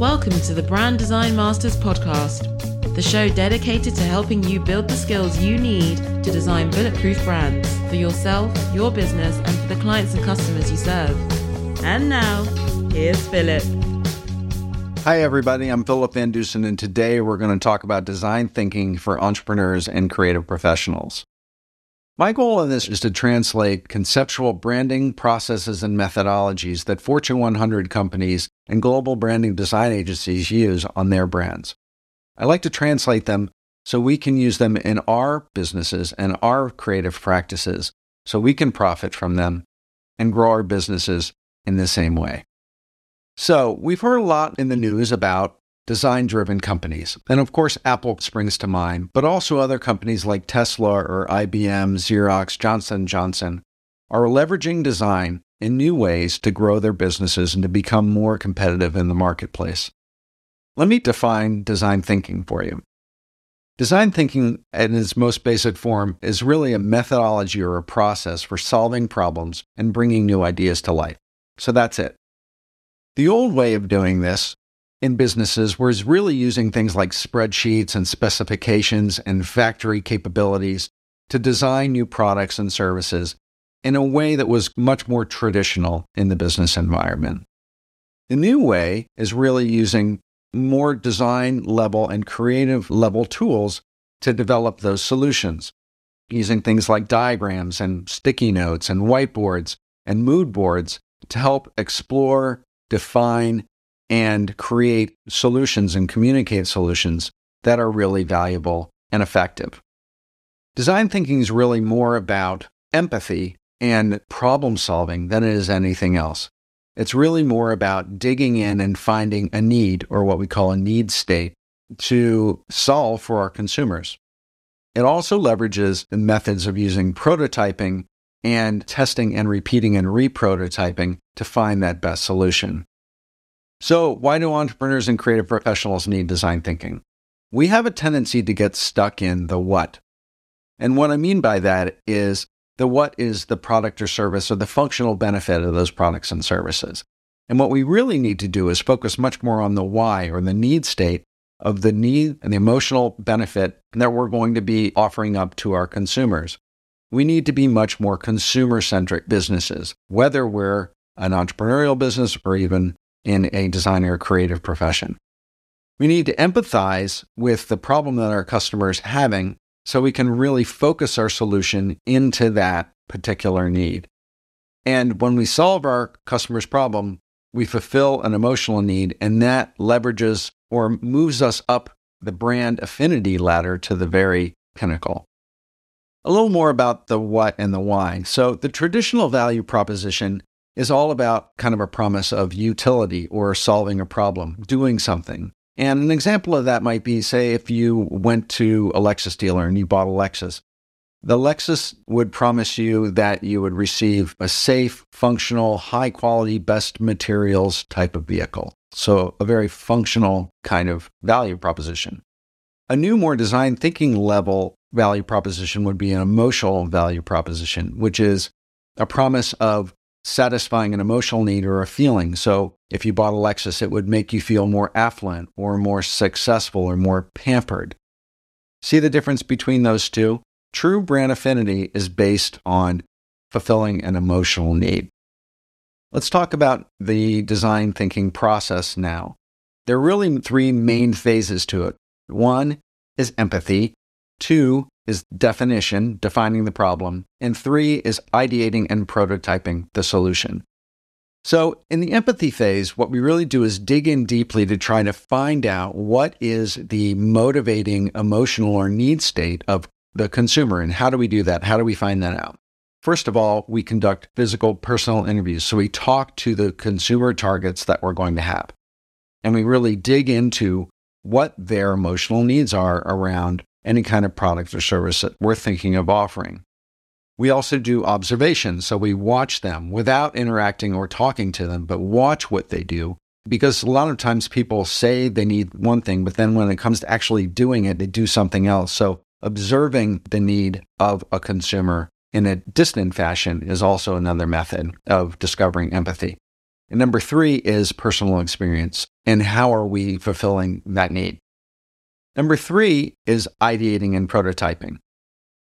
Welcome to the Brand Design Masters podcast, the show dedicated to helping you build the skills you need to design bulletproof brands for yourself, your business, and for the clients and customers you serve. And now, here's Philip. Hi, everybody. I'm Philip VanDusen, and today we're going to talk about design thinking for entrepreneurs and creative professionals. My goal in this is to translate conceptual branding processes and methodologies that Fortune 100 companies and global branding design agencies use on their brands. I like to translate them so we can use them in our businesses and our creative practices so we can profit from them and grow our businesses in the same way. So, we've heard a lot in the news about design driven companies. And of course, Apple springs to mind, but also other companies like Tesla or IBM, Xerox, Johnson Johnson are leveraging design in new ways to grow their businesses and to become more competitive in the marketplace. Let me define design thinking for you. Design thinking, in its most basic form, is really a methodology or a process for solving problems and bringing new ideas to life. So that's it. The old way of doing this in businesses was really using things like spreadsheets and specifications and factory capabilities to design new products and services in a way that was much more traditional in the business environment. The new way is really using more design level and creative level tools to develop those solutions, using things like diagrams and sticky notes and whiteboards and mood boards to help explore, define, and create solutions and communicate solutions that are really valuable and effective. Design thinking is really more about empathy and problem solving than it is anything else. It's really more about digging in and finding a need or what we call a need state to solve for our consumers. It also leverages the methods of using prototyping and testing and repeating and reprototyping to find that best solution. So, why do entrepreneurs and creative professionals need design thinking? We have a tendency to get stuck in the what. And what I mean by that is the what is the product or service or the functional benefit of those products and services. And what we really need to do is focus much more on the why or the need state of the need and the emotional benefit that we're going to be offering up to our consumers. We need to be much more consumer centric businesses, whether we're an entrepreneurial business or even in a designer or creative profession. We need to empathize with the problem that our customer is having so we can really focus our solution into that particular need. And when we solve our customer's problem, we fulfill an emotional need, and that leverages or moves us up the brand affinity ladder to the very pinnacle. A little more about the what and the why. So, the traditional value proposition is all about kind of a promise of utility or solving a problem, doing something. And an example of that might be say, if you went to a Lexus dealer and you bought a Lexus, the Lexus would promise you that you would receive a safe, functional, high quality, best materials type of vehicle. So, a very functional kind of value proposition. A new, more design thinking level value proposition would be an emotional value proposition, which is a promise of satisfying an emotional need or a feeling. So if you bought a Lexus, it would make you feel more affluent or more successful or more pampered. See the difference between those two? True brand affinity is based on fulfilling an emotional need. Let's talk about the design thinking process now. There are really three main phases to it. One is empathy, two is definition, defining the problem, and three is ideating and prototyping the solution. So, in the empathy phase, what we really do is dig in deeply to try to find out what is the motivating emotional or need state of the consumer and how do we do that? How do we find that out? First of all, we conduct physical personal interviews. So, we talk to the consumer targets that we're going to have. And we really dig into what their emotional needs are around any kind of product or service that we're thinking of offering. We also do observations, so we watch them without interacting or talking to them, but watch what they do. Because a lot of times people say they need one thing, but then when it comes to actually doing it, they do something else. So observing the need of a consumer in a distant fashion is also another method of discovering empathy. And number three is personal experience. and how are we fulfilling that need? Number three is ideating and prototyping.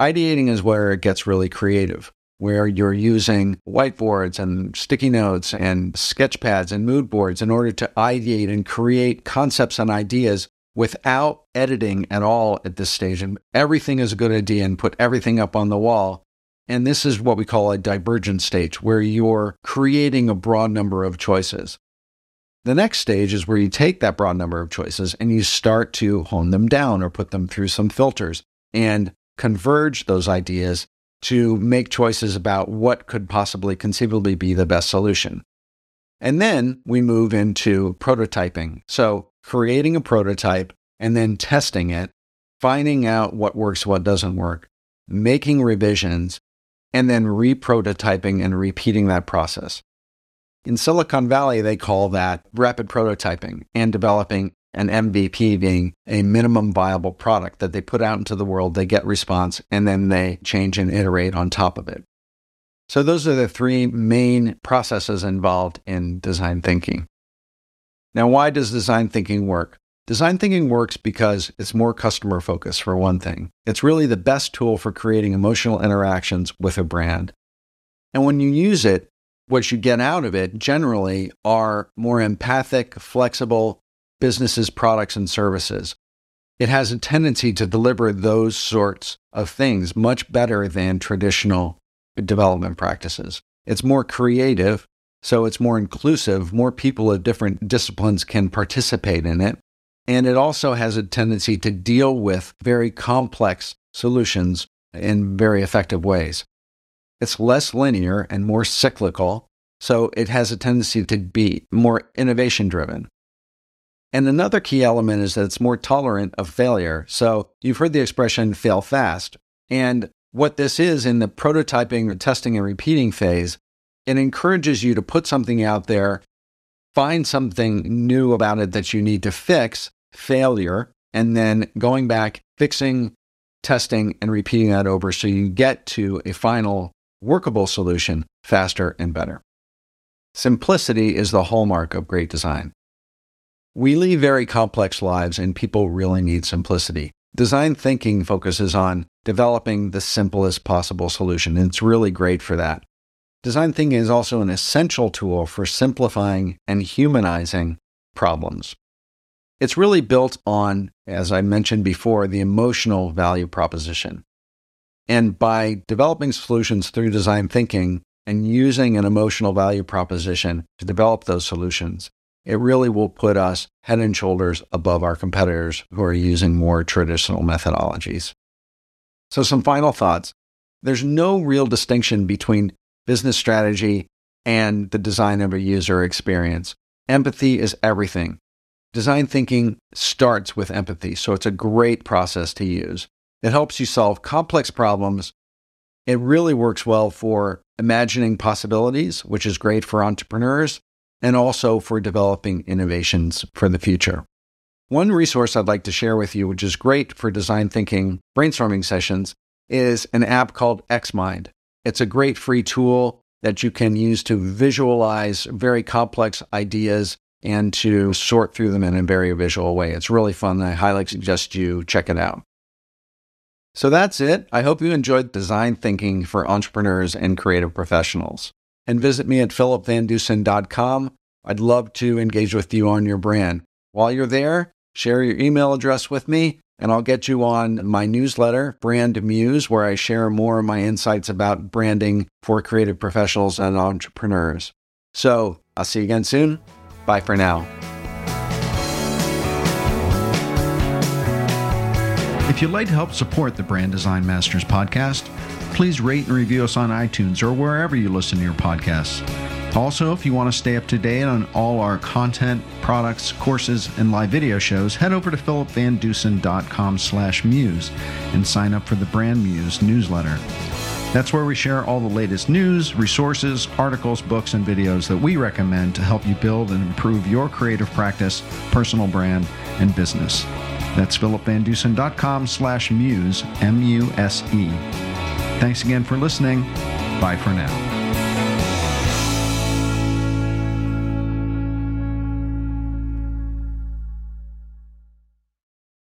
Ideating is where it gets really creative, where you're using whiteboards and sticky notes and sketch pads and mood boards in order to ideate and create concepts and ideas without editing at all at this stage. And everything is a good idea and put everything up on the wall. And this is what we call a divergent stage, where you're creating a broad number of choices. The next stage is where you take that broad number of choices and you start to hone them down or put them through some filters and converge those ideas to make choices about what could possibly conceivably be the best solution. And then we move into prototyping. So creating a prototype and then testing it, finding out what works, what doesn't work, making revisions, and then reprototyping and repeating that process. In Silicon Valley, they call that rapid prototyping and developing an MVP being a minimum viable product that they put out into the world, they get response, and then they change and iterate on top of it. So, those are the three main processes involved in design thinking. Now, why does design thinking work? Design thinking works because it's more customer focused, for one thing. It's really the best tool for creating emotional interactions with a brand. And when you use it, what you get out of it generally are more empathic, flexible businesses, products, and services. It has a tendency to deliver those sorts of things much better than traditional development practices. It's more creative, so it's more inclusive. More people of different disciplines can participate in it. And it also has a tendency to deal with very complex solutions in very effective ways. It's less linear and more cyclical, so it has a tendency to be more innovation driven. And another key element is that it's more tolerant of failure. So you've heard the expression fail fast. And what this is in the prototyping, testing, and repeating phase, it encourages you to put something out there, find something new about it that you need to fix, failure, and then going back, fixing, testing, and repeating that over so you get to a final workable solution faster and better. Simplicity is the hallmark of great design. We lead very complex lives, and people really need simplicity. Design thinking focuses on developing the simplest possible solution, and it's really great for that. Design thinking is also an essential tool for simplifying and humanizing problems. It's really built on, as I mentioned before, the emotional value proposition. And by developing solutions through design thinking, and using an emotional value proposition to develop those solutions, it really will put us head and shoulders above our competitors who are using more traditional methodologies. So, some final thoughts. There's no real distinction between business strategy and the design of a user experience. Empathy is everything. Design thinking starts with empathy, so it's a great process to use. It helps you solve complex problems. It really works well for imagining possibilities, which is great for entrepreneurs and also for developing innovations for the future. One resource I'd like to share with you, which is great for design thinking brainstorming sessions, is an app called XMind. It's a great free tool that you can use to visualize very complex ideas and to sort through them in a very visual way. It's really fun. I highly suggest you check it out. So that's it. I hope you enjoyed design thinking for entrepreneurs and creative professionals. And visit me at philipvandusen.com. I'd love to engage with you on your brand. While you're there, share your email address with me, and I'll get you on my newsletter, Brand Muse, where I share more of my insights about branding for creative professionals and entrepreneurs. So I'll see you again soon. Bye for now. If you'd like to help support the Brand Design Masters podcast, please rate and review us on iTunes or wherever you listen to your podcasts. Also, if you want to stay up to date on all our content, products, courses, and live video shows, head over to philipvandusen.com slash muse and sign up for the Brand Muse newsletter. That's where we share all the latest news, resources, articles, books, and videos that we recommend to help you build and improve your creative practice, personal brand, and business. That's philipvandusen.com slash muse, M-U-S-E. Thanks again for listening. Bye for now.